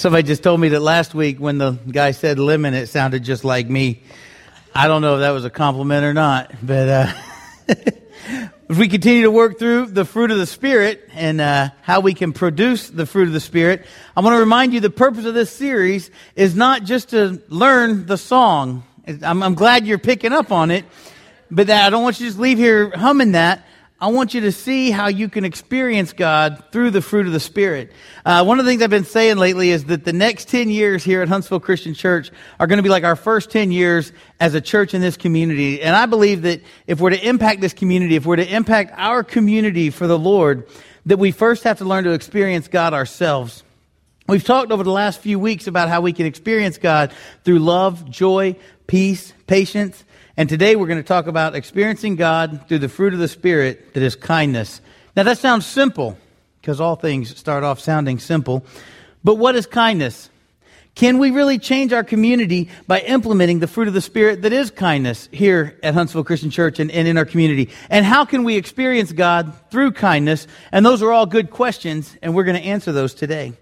Somebody just told me that last week when the guy said lemon, it sounded just like me. I don't know if that was a compliment or not, but uh, if we continue to work through the fruit of the Spirit and uh, how we can produce the fruit of the Spirit, I want to remind you the purpose of this series is not just to learn the song. I'm, I'm glad you're picking up on it, but that I don't want you to just leave here humming that. I want you to see how you can experience God through the fruit of the Spirit. Uh, one of the things I've been saying lately is that the next 10 years here at Huntsville Christian Church are going to be like our first 10 years as a church in this community. And I believe that if we're to impact this community, if we're to impact our community for the Lord, that we first have to learn to experience God ourselves. We've talked over the last few weeks about how we can experience God through love, joy, peace, patience, and today we're going to talk about experiencing God through the fruit of the Spirit that is kindness. Now that sounds simple because all things start off sounding simple. But what is kindness? Can we really change our community by implementing the fruit of the Spirit that is kindness here at Huntsville Christian Church and, and, in our community? And how can we experience God through kindness? And those are all good questions, and we're going to answer those today.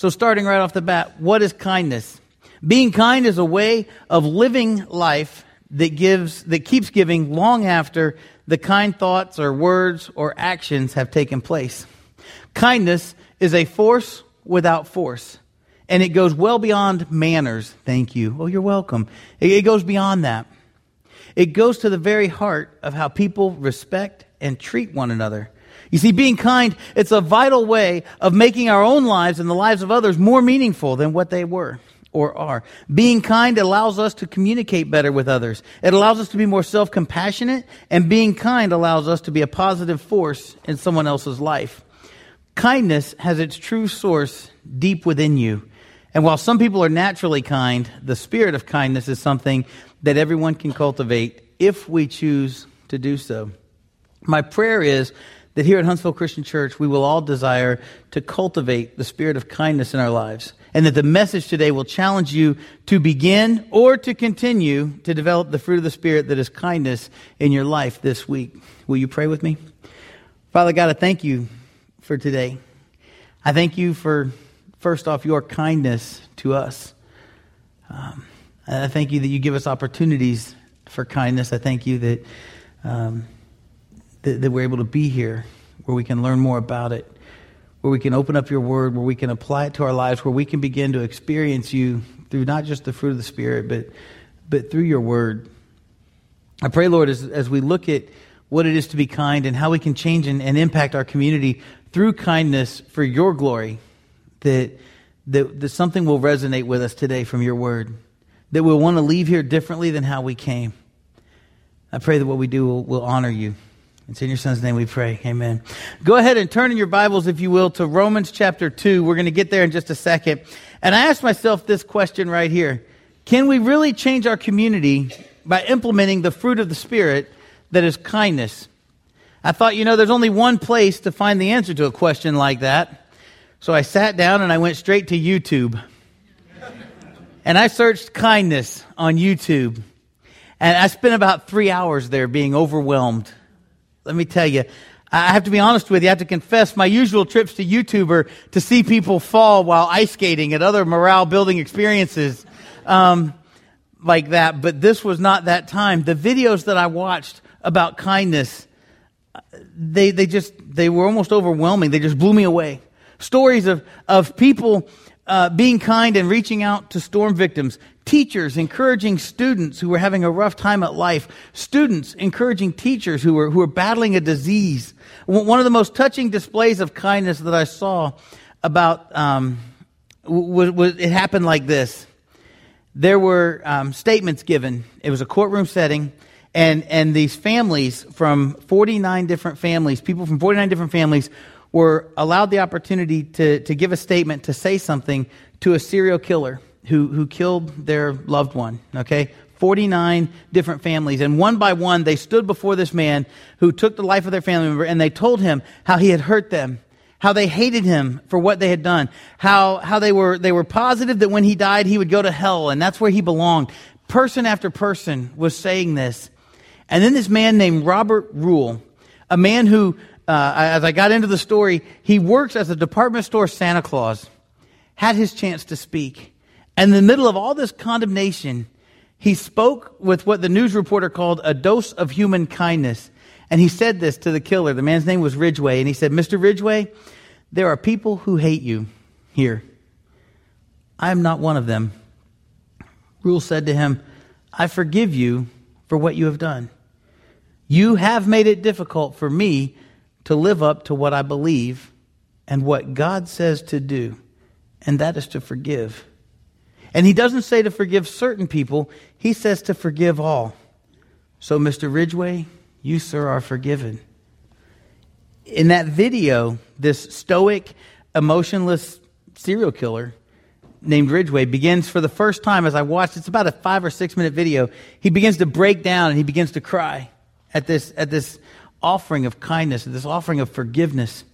So, starting right off the bat, what is kindness? Being kind is a way of living life that gives, that keeps giving long after the kind thoughts or words or actions have taken place. Kindness is a force without force. And it goes well beyond manners. Thank you. Oh, you're welcome. It goes beyond that. It goes to the very heart of how people respect and treat one another. You see, being kind, it's a vital way of making our own lives and the lives of others more meaningful than what they were or are. Being kind allows us to communicate better with others. It allows us to be more self-compassionate, and being kind allows us to be a positive force in someone else's life. Kindness has its true source deep within you. And while some people are naturally kind, the spirit of kindness is something that everyone can cultivate if we choose to do so. My prayer is that here at Huntsville Christian Church, we will all desire to cultivate the spirit of kindness in our lives and that the message today will challenge you to begin or to continue to develop the fruit of the Spirit that is kindness in your life this week. Will you pray with me? Father God, I thank you for today. I thank you for, first off, your kindness to us. Um, I thank you that you give us opportunities for kindness. I thank you that, um, that, that we're able to be here where we can learn more about it where we can open up your word, where we can apply it to our lives, where we can begin to experience you through not just the fruit of the Spirit, but, but through your word. I pray, Lord, as, as we look at what it is to be kind and how we can change and, and impact our community through kindness for your glory, that, that, that something will resonate with us today from your word, that we'll want to leave here differently than how we came. I pray that what we do will, will honor you. It's in your son's name we pray. Amen. Go ahead and turn in your Bibles, if you will, to Romans chapter 2. We're going to get there in just a second. And I asked myself this question right here. Can we really change our community by implementing the fruit of the Spirit that is kindness? I thought, you know, there's only one place to find the answer to a question like that. So I sat down and I went straight to YouTube. And I searched kindness on YouTube. And I spent about three hours there being overwhelmed let me tell you, I have to be honest with you. I have to confess my usual trips to YouTuber to see people fall while ice skating and other morale building experiences um, like that. But this was not that time. The videos that I watched about kindness, they, they just, they were almost overwhelming. They just blew me away. Stories of, of people uh, being kind and reaching out to storm victims, teachers encouraging students who were having a rough time at life, students encouraging teachers who were, who were battling a disease. One of the most touching displays of kindness that I saw about, um, was, was, it happened like this. There were um, statements given. It was a courtroom setting, and, and these families from 49 different families, people from 49 different families, were allowed the opportunity to, to give a statement, to say something to a serial killer who, who killed their loved one, okay? 49 different families. And one by one, they stood before this man who took the life of their family member and they told him how he had hurt them, how they hated him for what they had done, how, how they, were, they were positive that when he died, he would go to hell and that's where he belonged. Person after person was saying this. And then this man named Robert Rule, a man who uh, as I got into the story, he works as a department store Santa Claus, had his chance to speak. And in the middle of all this condemnation, he spoke with what the news reporter called a dose of human kindness. And he said this to the killer. The man's name was Ridgway. And he said, Mr. Ridgway, there are people who hate you here. I am not one of them. Rule said to him, I forgive you for what you have done. You have made it difficult for me to live up to what I believe and what God says to do, and that is to forgive. And he doesn't say to forgive certain people, he says to forgive all. So, Mr. Ridgway, you, sir, are forgiven. In that video, this stoic, emotionless serial killer named Ridgway begins for the first time as I watched, it's about a five or six minute video. He begins to break down and he begins to cry at this, at this offering of kindness, at this offering of forgiveness.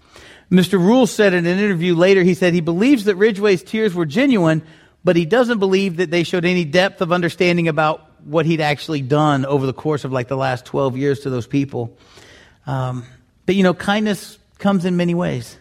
Mr. Rule said in an interview later, he said he believes that Ridgway's tears were genuine, but he doesn't believe that they showed any depth of understanding about what he'd actually done over the course of like the last 12 years to those people. Um, but you know, kindness comes in many ways.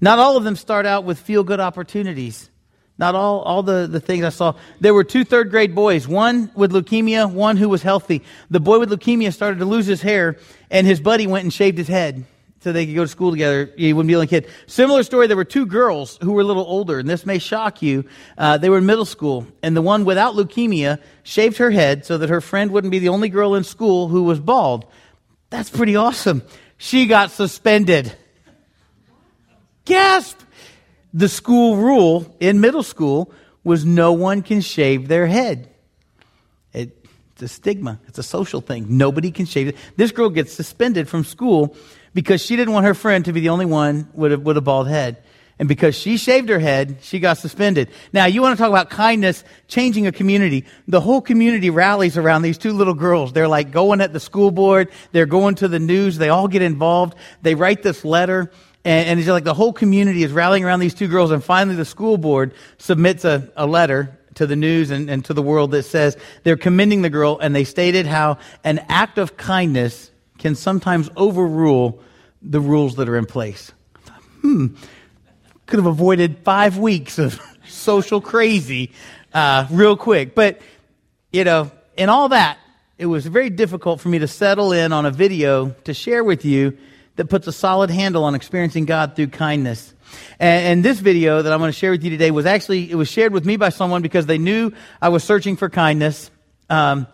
Not all of them start out with feel good opportunities. Not all, all the, the things I saw. There were two third grade boys, one with leukemia, one who was healthy. The boy with leukemia started to lose his hair, and his buddy went and shaved his head so they could go to school together. He wouldn't be the only kid. Similar story, there were two girls who were a little older, and this may shock you. Uh, they were in middle school, and the one without leukemia shaved her head so that her friend wouldn't be the only girl in school who was bald. That's pretty awesome. She got suspended. Gasp! the school rule in middle school was no one can shave their head. It, it's a stigma. It's a social thing. Nobody can shave it. This girl gets suspended from school because she didn't want her friend to be the only one with a, with a bald head. And because she shaved her head, she got suspended. Now, you want to talk about kindness changing a community. The whole community rallies around these two little girls. They're like going at the school board. They're going to the news. They all get involved. They write this letter. And, and it's like the whole community is rallying around these two girls. And finally, the school board submits a, a letter to the news and, and to the world that says they're commending the girl. And they stated how an act of kindness can sometimes overrule the rules that are in place. Hmm. Could have avoided five weeks of social crazy uh, real quick. But, you know, in all that, it was very difficult for me to settle in on a video to share with you that puts a solid handle on experiencing God through kindness. And, and, this video that I'm going to share with you today was actually, it was shared with me by someone because they knew I was searching for kindness. Um,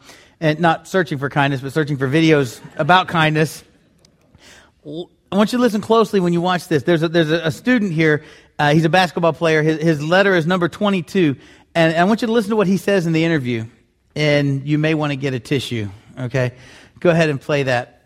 and not searching for kindness, but searching for videos about kindness. I want you to listen closely when you watch this. There's a, there's a, student here. Uh, he's a basketball player. His, his letter is number 22. And I want you to listen to what he says in the interview. And you may want to get a tissue. Okay? Go ahead and play that.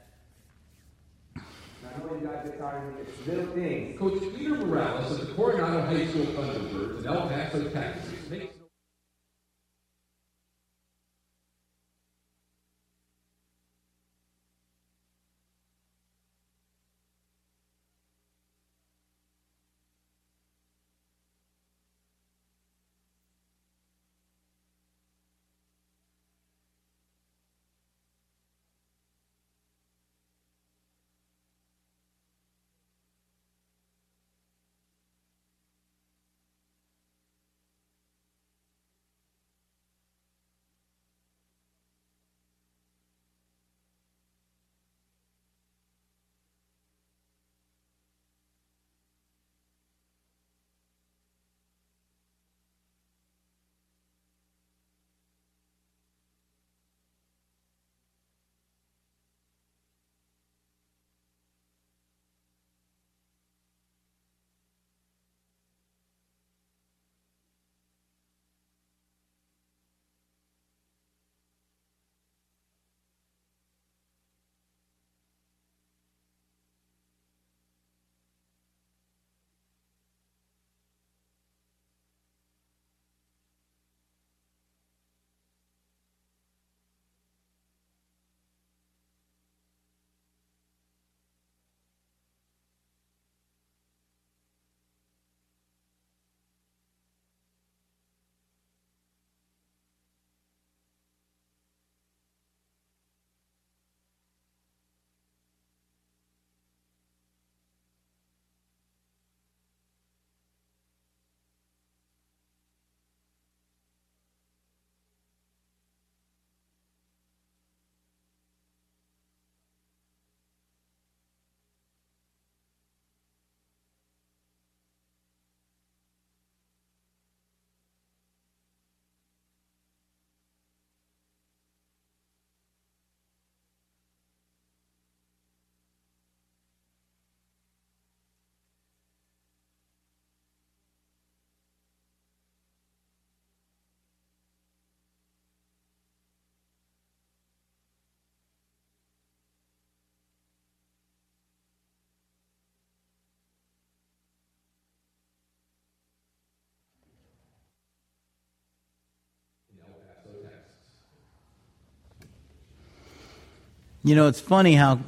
You know, it's funny how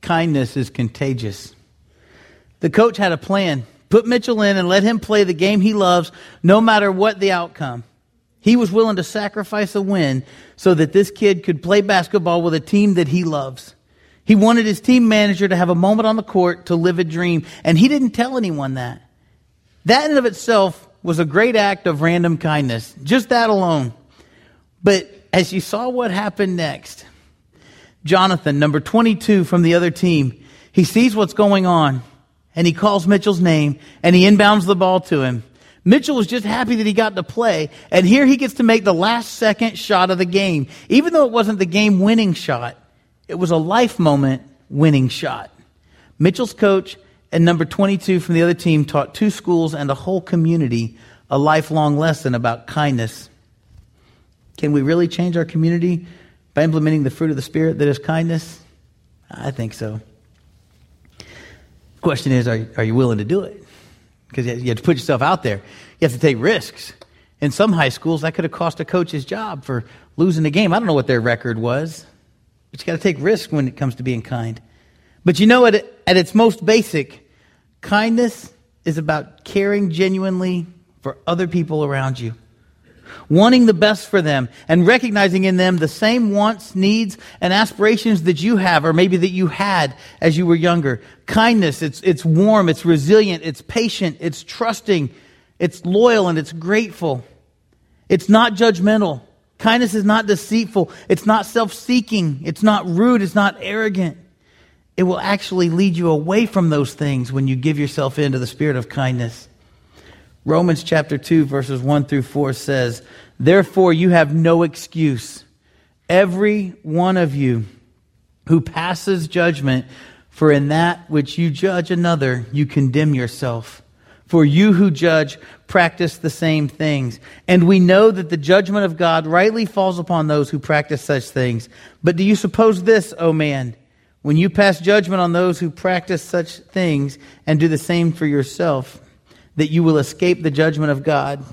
kindness is contagious. The coach had a plan. Put Mitchell in and let him play the game he loves, no matter what the outcome. He was willing to sacrifice a win so that this kid could play basketball with a team that he loves. He wanted his team manager to have a moment on the court to live a dream, and he didn't tell anyone that. That in of itself was a great act of random kindness, just that alone. But as you saw what happened next, Jonathan, number 22 from the other team, he sees what's going on and he calls Mitchell's name and he inbounds the ball to him. Mitchell was just happy that he got to play, and here he gets to make the last second shot of the game. Even though it wasn't the game winning shot, it was a life moment winning shot. Mitchell's coach and number 22 from the other team taught two schools and a whole community a lifelong lesson about kindness. Can we really change our community by implementing the fruit of the Spirit that is kindness? I think so. Question is, are, are you willing to do it? Because you have to put yourself out there. You have to take risks. In some high schools, that could have cost a coach his job for losing a game. I don't know what their record was, but you got to take risks when it comes to being kind. But you know, at, at its most basic, kindness is about caring genuinely for other people around you wanting the best for them and recognizing in them the same wants, needs, and aspirations that you have or maybe that you had as you were younger. Kindness, it's, it's warm, it's resilient, it's patient, it's trusting, it's loyal, and it's grateful. It's not judgmental. Kindness is not deceitful. It's not self-seeking. It's not rude. It's not arrogant. It will actually lead you away from those things when you give yourself into the spirit of kindness. Romans chapter 2, verses 1 through 4 says, Therefore you have no excuse, every one of you who passes judgment, for in that which you judge another, you condemn yourself. For you who judge practice the same things. And we know that the judgment of God rightly falls upon those who practice such things. But do you suppose this, O man? When you pass judgment on those who practice such things and do the same for yourself, that you will escape the judgment of God?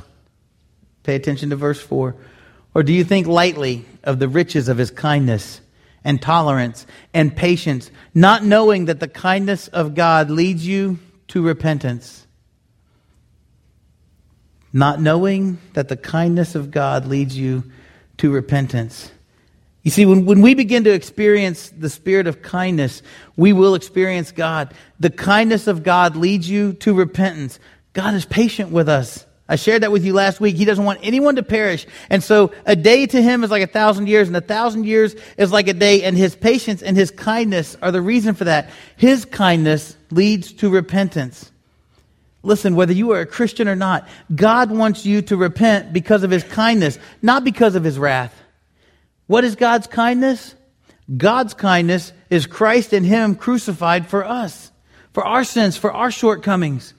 Pay attention to verse 4. Or do you think lightly of the riches of his kindness and tolerance and patience, not knowing that the kindness of God leads you to repentance? Not knowing that the kindness of God leads you to repentance. You see, when, when we begin to experience the spirit of kindness, we will experience God. The kindness of God leads you to repentance. God is patient with us. I shared that with you last week. He doesn't want anyone to perish. And so a day to him is like a thousand years, and a thousand years is like a day, and his patience and his kindness are the reason for that. His kindness leads to repentance. Listen, whether you are a Christian or not, God wants you to repent because of his kindness, not because of his wrath. What is God's kindness? God's kindness is Christ and him crucified for us, for our sins, for our shortcomings.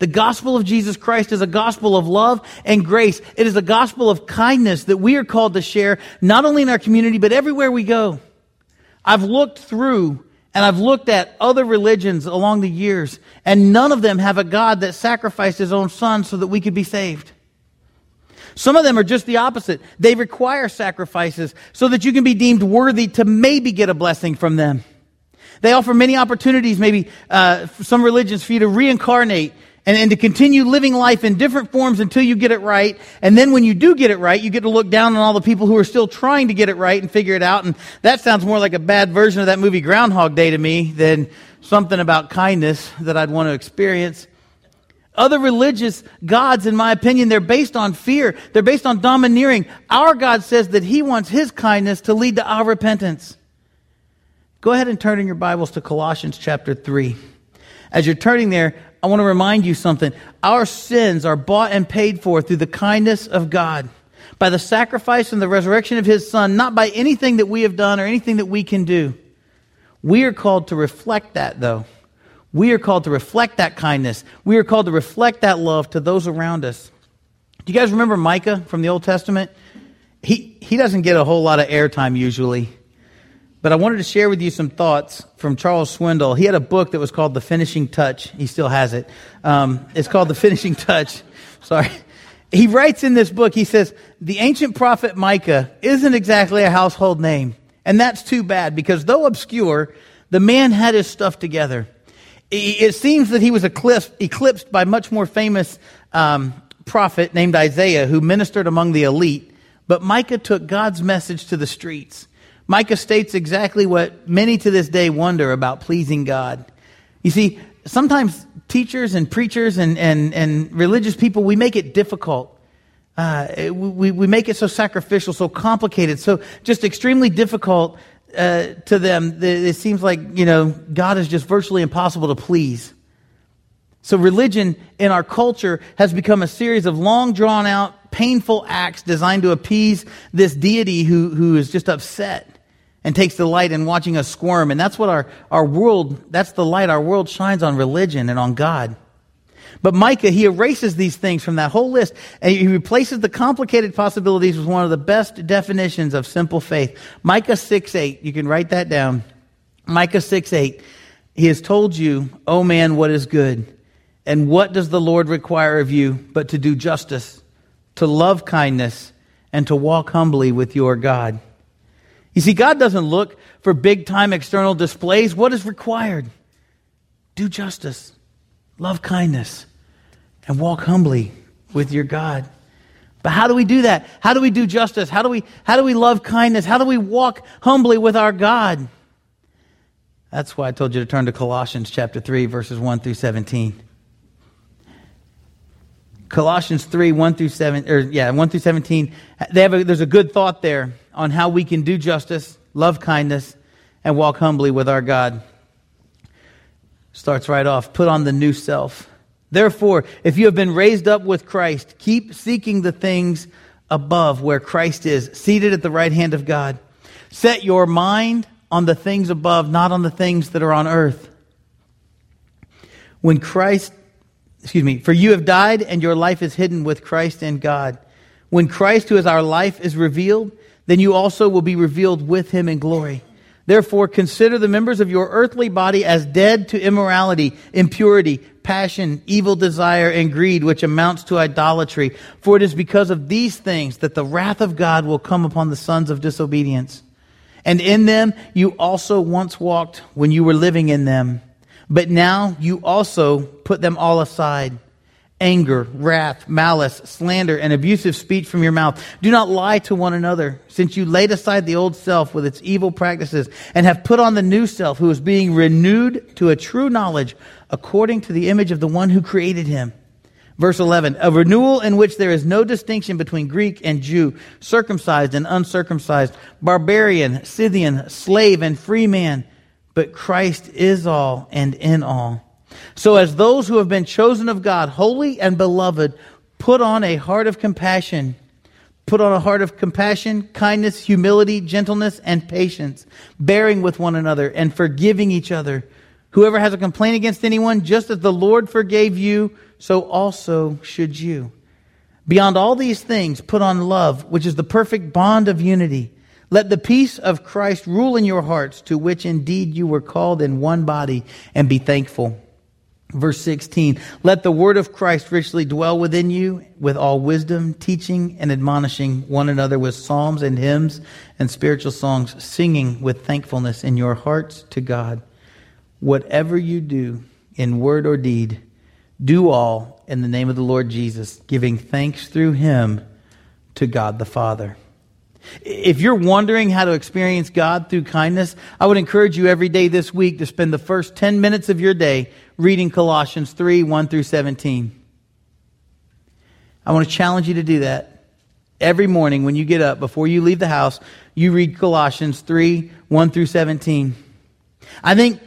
The gospel of Jesus Christ is a gospel of love and grace. It is a gospel of kindness that we are called to share, not only in our community, but everywhere we go. I've looked through and I've looked at other religions along the years, and none of them have a God that sacrificed his own son so that we could be saved. Some of them are just the opposite. They require sacrifices so that you can be deemed worthy to maybe get a blessing from them. They offer many opportunities, maybe uh, some religions, for you to reincarnate and, and to continue living life in different forms until you get it right. And then when you do get it right, you get to look down on all the people who are still trying to get it right and figure it out. And that sounds more like a bad version of that movie Groundhog Day to me than something about kindness that I'd want to experience. Other religious gods, in my opinion, they're based on fear. They're based on domineering. Our God says that He wants His kindness to lead to our repentance. Go ahead and turn in your Bibles to Colossians chapter 3. As you're turning there, I want to remind you something. Our sins are bought and paid for through the kindness of God, by the sacrifice and the resurrection of His Son, not by anything that we have done or anything that we can do. We are called to reflect that, though. We are called to reflect that kindness. We are called to reflect that love to those around us. Do you guys remember Micah from the Old Testament? He, he doesn't get a whole lot of airtime usually. But I wanted to share with you some thoughts from Charles Swindoll. He had a book that was called The Finishing Touch. He still has it. Um, it's called The Finishing Touch. Sorry. He writes in this book, he says, the ancient prophet Micah isn't exactly a household name. And that's too bad because though obscure, the man had his stuff together. It seems that he was eclipsed by much more famous um, prophet named Isaiah who ministered among the elite. But Micah took God's message to the streets. Micah states exactly what many to this day wonder about pleasing God. You see, sometimes teachers and preachers and, and, and religious people, we make it difficult. Uh, we, we make it so sacrificial, so complicated, so just extremely difficult uh, to them. It seems like, you know, God is just virtually impossible to please. So religion in our culture has become a series of long drawn out, painful acts designed to appease this deity who, who is just upset and takes delight in watching us squirm. And that's what our, our world, that's the light our world shines on religion and on God. But Micah, he erases these things from that whole list and he replaces the complicated possibilities with one of the best definitions of simple faith. Micah 6 8. You can write that down. Micah 6 8. He has told you, O man, what is good. And what does the Lord require of you but to do justice, to love kindness, and to walk humbly with your God? You see, God doesn't look for big time external displays. What is required? Do justice, love kindness, and walk humbly with your God. But how do we do that? How do we do justice? How do we, how do we love kindness? How do we walk humbly with our God? That's why I told you to turn to Colossians chapter 3, verses 1 through 17. Colossians 3, 1 through 7, or yeah, 1 through 17. They have a, there's a good thought there on how we can do justice, love kindness, and walk humbly with our God. Starts right off. Put on the new self. Therefore, if you have been raised up with Christ, keep seeking the things above where Christ is, seated at the right hand of God. Set your mind on the things above, not on the things that are on earth. When Christ, excuse me, for you have died and your life is hidden with Christ in God. When Christ, who is our life, is revealed, then you also will be revealed with him in glory. Therefore, consider the members of your earthly body as dead to immorality, impurity, passion, evil desire, and greed, which amounts to idolatry. For it is because of these things that the wrath of God will come upon the sons of disobedience. And in them you also once walked when you were living in them. But now you also put them all aside anger, wrath, malice, slander, and abusive speech from your mouth. Do not lie to one another, since you laid aside the old self with its evil practices and have put on the new self who is being renewed to a true knowledge according to the image of the one who created him. Verse 11, a renewal in which there is no distinction between Greek and Jew, circumcised and uncircumcised, barbarian, Scythian, slave and free man, but Christ is all and in all. So, as those who have been chosen of God, holy and beloved, put on a heart of compassion. Put on a heart of compassion, kindness, humility, gentleness, and patience, bearing with one another and forgiving each other. Whoever has a complaint against anyone, just as the Lord forgave you, so also should you. Beyond all these things, put on love, which is the perfect bond of unity. Let the peace of Christ rule in your hearts, to which indeed you were called in one body, and be thankful. Verse 16, let the word of Christ richly dwell within you with all wisdom, teaching and admonishing one another with psalms and hymns and spiritual songs, singing with thankfulness in your hearts to God. Whatever you do in word or deed, do all in the name of the Lord Jesus, giving thanks through him to God the Father. If you're wondering how to experience God through kindness, I would encourage you every day this week to spend the first 10 minutes of your day reading Colossians 3 1 through 17. I want to challenge you to do that. Every morning when you get up, before you leave the house, you read Colossians 3 1 through 17. I think,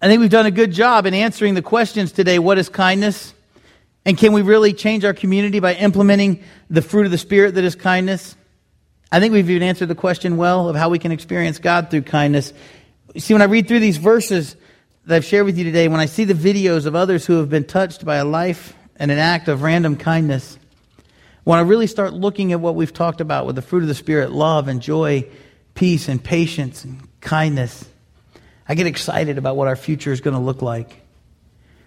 I think we've done a good job in answering the questions today what is kindness? And can we really change our community by implementing the fruit of the Spirit that is kindness? I think we've even answered the question well of how we can experience God through kindness. You See, when I read through these verses that I've shared with you today, when I see the videos of others who have been touched by a life and an act of random kindness, when I really start looking at what we've talked about with the fruit of the Spirit love and joy, peace and patience and kindness I get excited about what our future is going to look like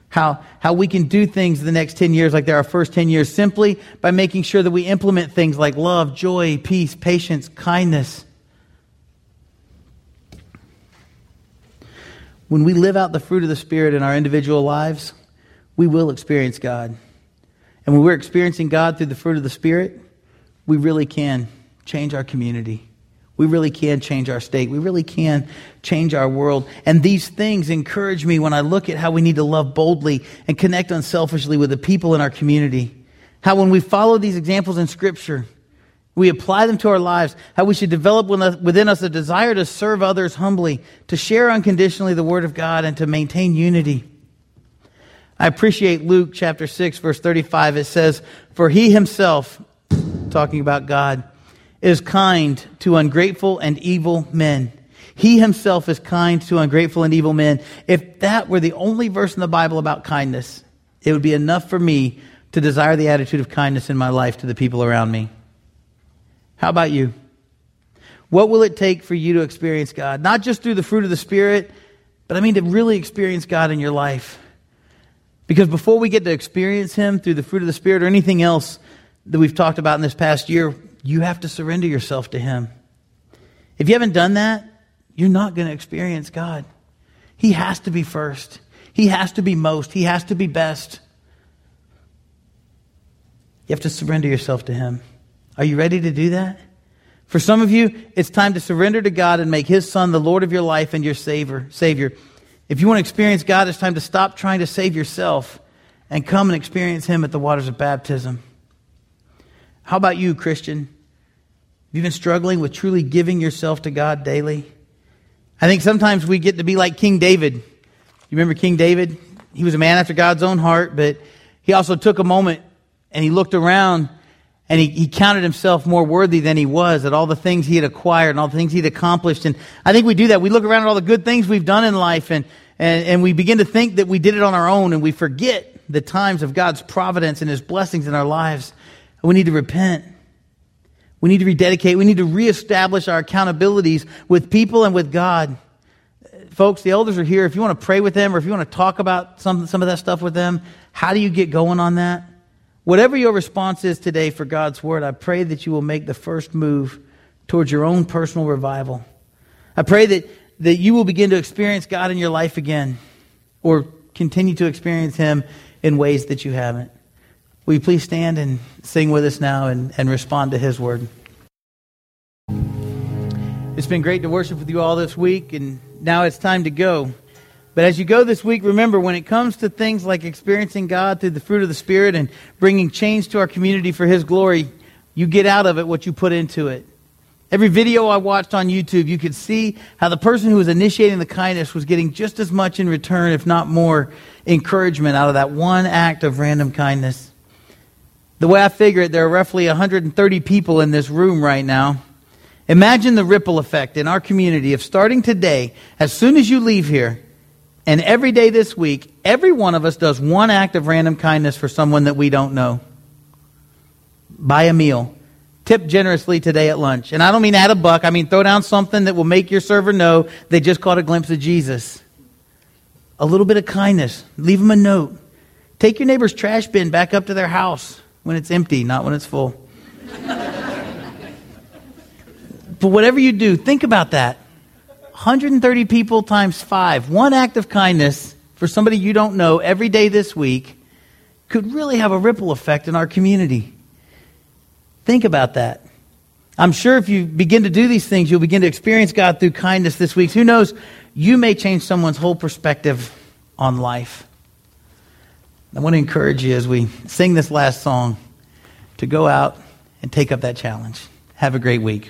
how, how we can do things in the next 10 years like they're our first 10 years simply by making sure that we implement things like love, joy, peace, patience, kindness. When we live out the fruit of the Spirit in our individual lives, we will experience God. And when we're experiencing God through the fruit of the Spirit, we really can change our community. We really can change our state. We really can change our world. And these things encourage me when I look at how we need to love boldly and connect unselfishly with the people in our community. How when we follow these examples in Scripture, we apply them to our lives, how we should develop within us a desire to serve others humbly, to share unconditionally the Word of God, and to maintain unity. I appreciate Luke chapter 6, verse 35. It says, For he himself, talking about God, is kind to ungrateful and evil men. He himself is kind to ungrateful and evil men. If that were the only verse in the Bible about kindness, it would be enough for me to desire the attitude of kindness in my life to the people around me. How about you? What will it take for you to experience God? Not just through the fruit of the Spirit, but I mean to really experience God in your life. Because before we get to experience Him through the fruit of the Spirit or anything else that we've talked about in this past year, you have to surrender yourself to Him. If you haven't done that, you're not going to experience God. He has to be first, He has to be most, He has to be best. You have to surrender yourself to Him. Are you ready to do that? For some of you, it's time to surrender to God and make His Son the Lord of your life and your Savior. Savior. If you want to experience God, it's time to stop trying to save yourself and come and experience Him at the waters of baptism. How about you, Christian? Have you been struggling with truly giving yourself to God daily? I think sometimes we get to be like King David. You remember King David? He was a man after God's own heart, but he also took a moment and he looked around and he, he counted himself more worthy than he was at all the things he had acquired and all the things he'd accomplished. And I think we do that. We look around at all the good things we've done in life and, and, and we begin to think that we did it on our own and we forget the times of God's providence and his blessings in our lives. We need to repent. We need to rededicate. We need to reestablish our accountabilities with people and with God. Folks, the elders are here. If you want to pray with them or if you want to talk about some, some of that stuff with them, how do you get going on that? Whatever your response is today for God's word, I pray that you will make the first move towards your own personal revival. I pray that, that you will begin to experience God in your life again or continue to experience Him in ways that you haven't. Will you please stand and sing with us now and, and respond to His word? It's been great to worship with you all this week, and now it's time to go. But as you go this week, remember when it comes to things like experiencing God through the fruit of the Spirit and bringing change to our community for His glory, you get out of it what you put into it. Every video I watched on YouTube, you could see how the person who was initiating the kindness was getting just as much in return, if not more, encouragement out of that one act of random kindness. The way I figure it, there are roughly 130 people in this room right now. Imagine the ripple effect in our community of starting today, as soon as you leave here, and every day this week, every one of us does one act of random kindness for someone that we don't know. Buy a meal. Tip generously today at lunch. And I don't mean add a buck, I mean throw down something that will make your server know they just caught a glimpse of Jesus. A little bit of kindness. Leave them a note. Take your neighbor's trash bin back up to their house when it's empty, not when it's full. but whatever you do, think about that. 130 people times five, one act of kindness for somebody you don't know every day this week could really have a ripple effect in our community. Think about that. I'm sure if you begin to do these things, you'll begin to experience God through kindness this week. Who knows? You may change someone's whole perspective on life. I want to encourage you as we sing this last song to go out and take up that challenge. Have a great week.